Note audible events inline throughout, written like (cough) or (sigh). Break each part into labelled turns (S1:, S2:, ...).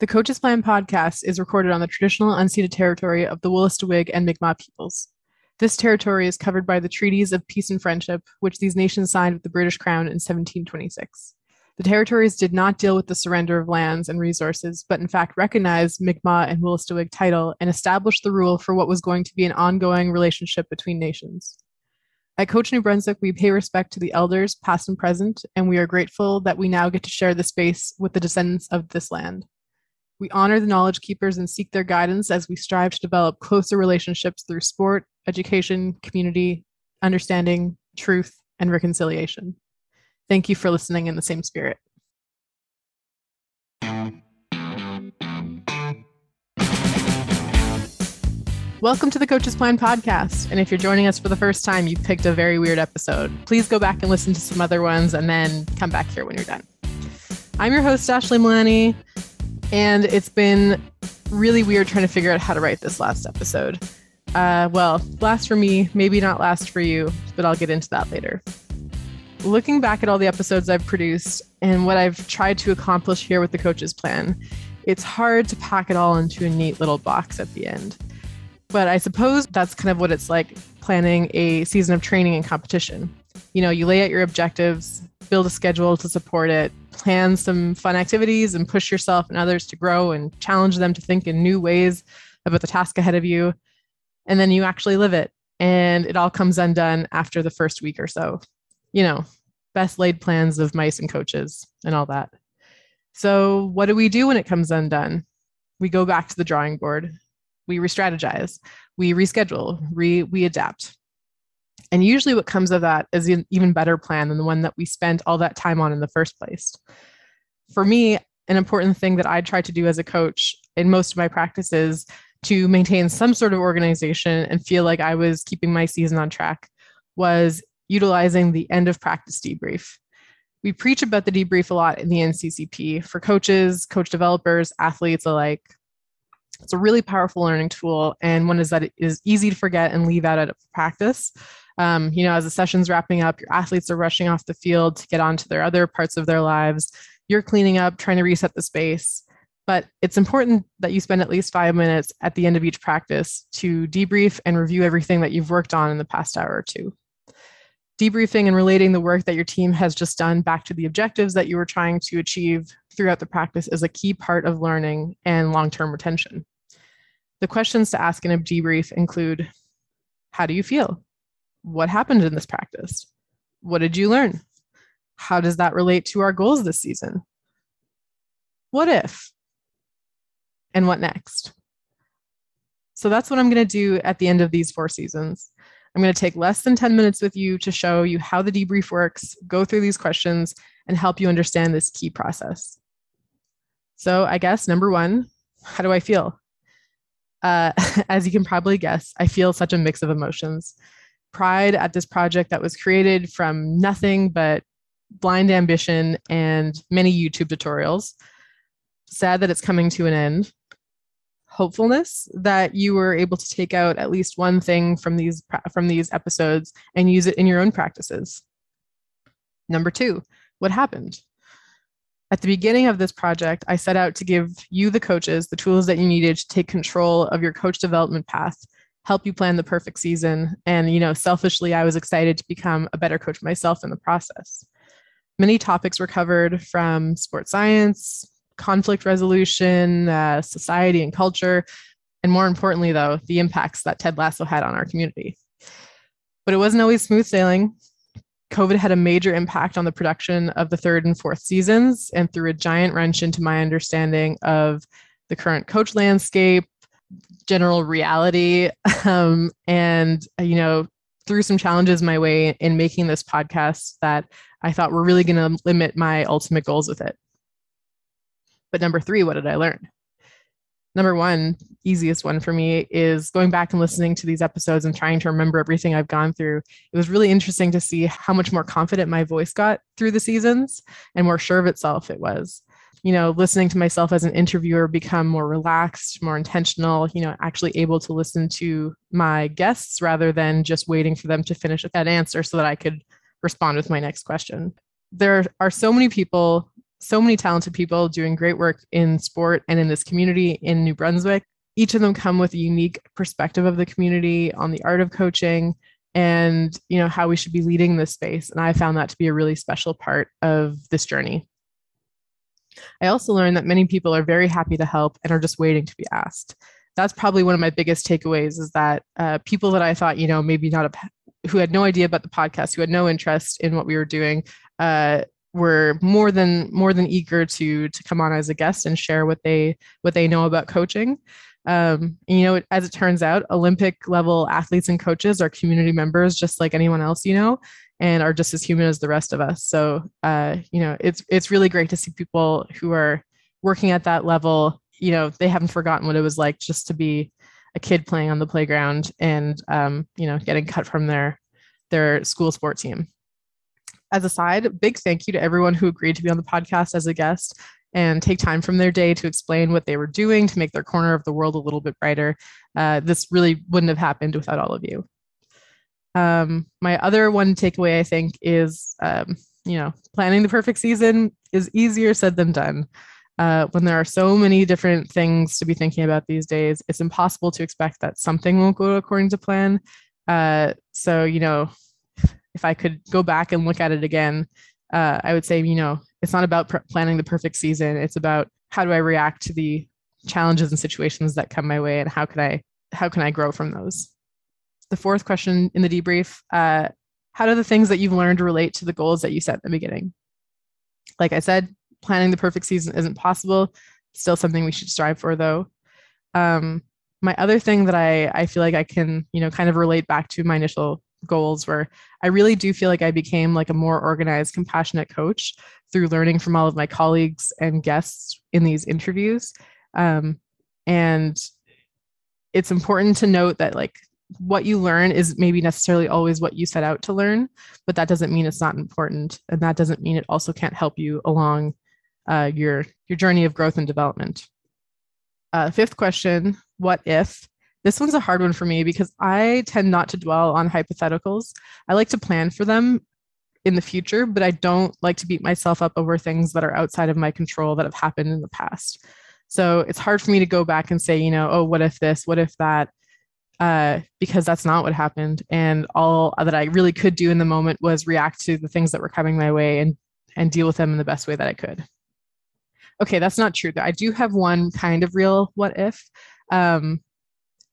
S1: The Coaches Plan podcast is recorded on the traditional unceded territory of the Wolastoqiyik and Mi'kmaq peoples. This territory is covered by the treaties of peace and friendship, which these nations signed with the British Crown in 1726. The territories did not deal with the surrender of lands and resources, but in fact recognized Mi'kmaq and Wolastoqiyik title and established the rule for what was going to be an ongoing relationship between nations. At Coach New Brunswick, we pay respect to the elders, past and present, and we are grateful that we now get to share the space with the descendants of this land. We honor the knowledge keepers and seek their guidance as we strive to develop closer relationships through sport, education, community, understanding, truth, and reconciliation. Thank you for listening in the same spirit. Welcome to the Coaches Plan podcast. And if you're joining us for the first time, you've picked a very weird episode. Please go back and listen to some other ones and then come back here when you're done. I'm your host, Ashley Milani. And it's been really weird trying to figure out how to write this last episode. Uh, well, last for me, maybe not last for you, but I'll get into that later. Looking back at all the episodes I've produced and what I've tried to accomplish here with the coach's plan, it's hard to pack it all into a neat little box at the end. But I suppose that's kind of what it's like planning a season of training and competition. You know, you lay out your objectives, build a schedule to support it, plan some fun activities, and push yourself and others to grow and challenge them to think in new ways about the task ahead of you. And then you actually live it. And it all comes undone after the first week or so. You know, best laid plans of mice and coaches and all that. So, what do we do when it comes undone? We go back to the drawing board. We re strategize, we reschedule, re- we adapt. And usually, what comes of that is an even better plan than the one that we spent all that time on in the first place. For me, an important thing that I try to do as a coach in most of my practices to maintain some sort of organization and feel like I was keeping my season on track was utilizing the end of practice debrief. We preach about the debrief a lot in the NCCP for coaches, coach developers, athletes alike. It's a really powerful learning tool, and one is that it is easy to forget and leave out of practice. Um, you know, as the session's wrapping up, your athletes are rushing off the field to get on to their other parts of their lives. You're cleaning up, trying to reset the space. But it's important that you spend at least five minutes at the end of each practice to debrief and review everything that you've worked on in the past hour or two. Debriefing and relating the work that your team has just done back to the objectives that you were trying to achieve throughout the practice is a key part of learning and long term retention. The questions to ask in a debrief include How do you feel? What happened in this practice? What did you learn? How does that relate to our goals this season? What if? And what next? So that's what I'm going to do at the end of these four seasons. I'm going to take less than 10 minutes with you to show you how the debrief works, go through these questions, and help you understand this key process. So, I guess number one, how do I feel? Uh, (laughs) as you can probably guess, I feel such a mix of emotions. Pride at this project that was created from nothing but blind ambition and many YouTube tutorials. Sad that it's coming to an end. Hopefulness that you were able to take out at least one thing from these from these episodes and use it in your own practices. Number 2, what happened? At the beginning of this project, I set out to give you, the coaches, the tools that you needed to take control of your coach development path, help you plan the perfect season. And, you know, selfishly, I was excited to become a better coach myself in the process. Many topics were covered from sports science, conflict resolution, uh, society and culture, and more importantly, though, the impacts that Ted Lasso had on our community. But it wasn't always smooth sailing. COVID had a major impact on the production of the third and fourth seasons and threw a giant wrench into my understanding of the current coach landscape, general reality, (laughs) um, and, you know, threw some challenges my way in making this podcast that I thought were really going to limit my ultimate goals with it. But number three, what did I learn? number one, easiest one for me is going back and listening to these episodes and trying to remember everything I've gone through. It was really interesting to see how much more confident my voice got through the seasons and more sure of itself it was. You know, listening to myself as an interviewer become more relaxed, more intentional, you know, actually able to listen to my guests rather than just waiting for them to finish that answer so that I could respond with my next question. There are so many people so many talented people doing great work in sport and in this community in New Brunswick. Each of them come with a unique perspective of the community on the art of coaching and you know how we should be leading this space and i found that to be a really special part of this journey i also learned that many people are very happy to help and are just waiting to be asked. That's probably one of my biggest takeaways is that uh, people that i thought you know maybe not a, who had no idea about the podcast who had no interest in what we were doing uh, were more than more than eager to to come on as a guest and share what they what they know about coaching. Um, you know, as it turns out, Olympic level athletes and coaches are community members, just like anyone else, you know, and are just as human as the rest of us. So, uh, you know, it's it's really great to see people who are working at that level. You know, they haven't forgotten what it was like just to be a kid playing on the playground and, um, you know, getting cut from their their school sport team. As a side, big thank you to everyone who agreed to be on the podcast as a guest and take time from their day to explain what they were doing to make their corner of the world a little bit brighter. Uh, this really wouldn't have happened without all of you. Um, my other one takeaway, I think, is um, you know, planning the perfect season is easier said than done. Uh, when there are so many different things to be thinking about these days, it's impossible to expect that something won't go according to plan. Uh, so, you know, if I could go back and look at it again, uh, I would say, you know, it's not about planning the perfect season. It's about how do I react to the challenges and situations that come my way, and how can I how can I grow from those. The fourth question in the debrief: uh, How do the things that you've learned relate to the goals that you set in the beginning? Like I said, planning the perfect season isn't possible. Still something we should strive for, though. Um, my other thing that I I feel like I can you know kind of relate back to my initial goals where I really do feel like I became like a more organized, compassionate coach through learning from all of my colleagues and guests in these interviews. Um, and it's important to note that like what you learn is maybe necessarily always what you set out to learn, but that doesn't mean it's not important, and that doesn't mean it also can't help you along uh, your your journey of growth and development. Uh, fifth question: What if? This one's a hard one for me because I tend not to dwell on hypotheticals. I like to plan for them in the future, but I don't like to beat myself up over things that are outside of my control that have happened in the past. So it's hard for me to go back and say, you know, oh, what if this, what if that, uh, because that's not what happened. And all that I really could do in the moment was react to the things that were coming my way and and deal with them in the best way that I could. Okay, that's not true. Though. I do have one kind of real what if. Um,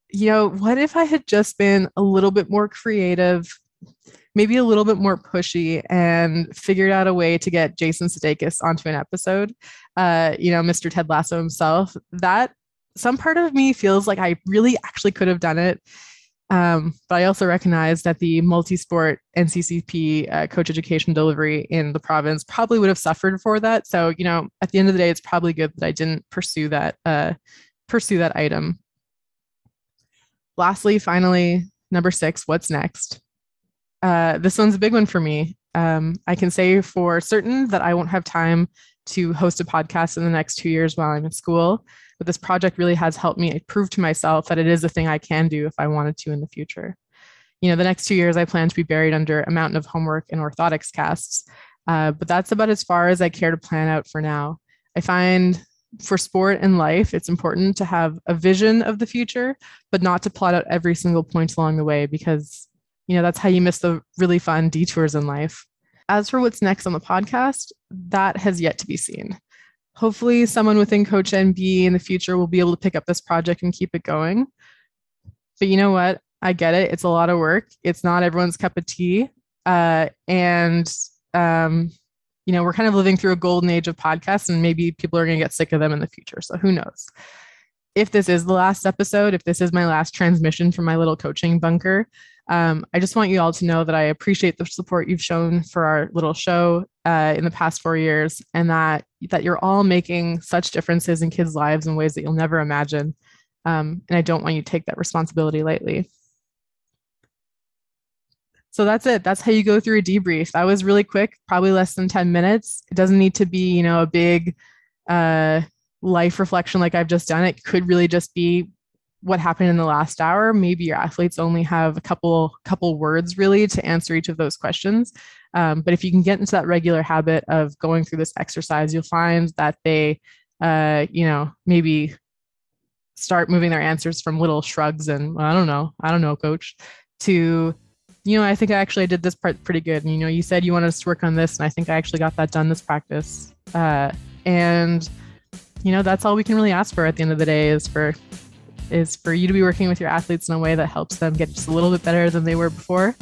S1: you know, what if I had just been a little bit more creative, maybe a little bit more pushy, and figured out a way to get Jason Sudeikis onto an episode? Uh, you know, Mr. Ted Lasso himself. That some part of me feels like I really actually could have done it. Um, but I also recognize that the multi-sport NCCP uh, coach education delivery in the province probably would have suffered for that. So, you know, at the end of the day, it's probably good that I didn't pursue that uh, pursue that item. Lastly, finally, number six, what's next? Uh, this one's a big one for me. Um, I can say for certain that I won't have time to host a podcast in the next two years while I'm in school, but this project really has helped me prove to myself that it is a thing I can do if I wanted to in the future. You know, the next two years I plan to be buried under a mountain of homework and orthotics casts, uh, but that's about as far as I care to plan out for now. I find for sport and life, it's important to have a vision of the future, but not to plot out every single point along the way because, you know, that's how you miss the really fun detours in life. As for what's next on the podcast, that has yet to be seen. Hopefully, someone within Coach NB in the future will be able to pick up this project and keep it going. But you know what? I get it. It's a lot of work. It's not everyone's cup of tea. Uh, and um, you know, we're kind of living through a golden age of podcasts and maybe people are going to get sick of them in the future. So who knows? If this is the last episode, if this is my last transmission from my little coaching bunker, um, I just want you all to know that I appreciate the support you've shown for our little show uh, in the past four years, and that that you're all making such differences in kids' lives in ways that you'll never imagine. Um, and I don't want you to take that responsibility lightly. So that's it. That's how you go through a debrief. That was really quick, probably less than 10 minutes. It doesn't need to be, you know, a big uh, life reflection like I've just done. It could really just be what happened in the last hour maybe your athletes only have a couple couple words really to answer each of those questions. Um, but if you can get into that regular habit of going through this exercise you'll find that they uh, you know maybe start moving their answers from little shrugs and well, i don't know i don't know coach to you know i think i actually did this part pretty good. And you know you said you wanted us to work on this and i think i actually got that done this practice. Uh, and you know that's all we can really ask for at the end of the day is for is for you to be working with your athletes in a way that helps them get just a little bit better than they were before.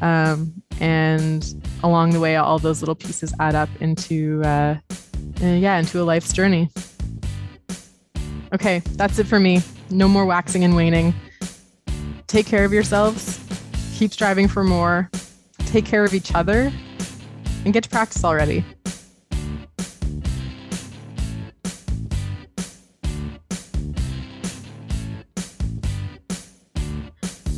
S1: Um, and along the way, all those little pieces add up into, uh, uh, yeah, into a life's journey. Okay, that's it for me. No more waxing and waning. Take care of yourselves. Keep striving for more. Take care of each other and get to practice already.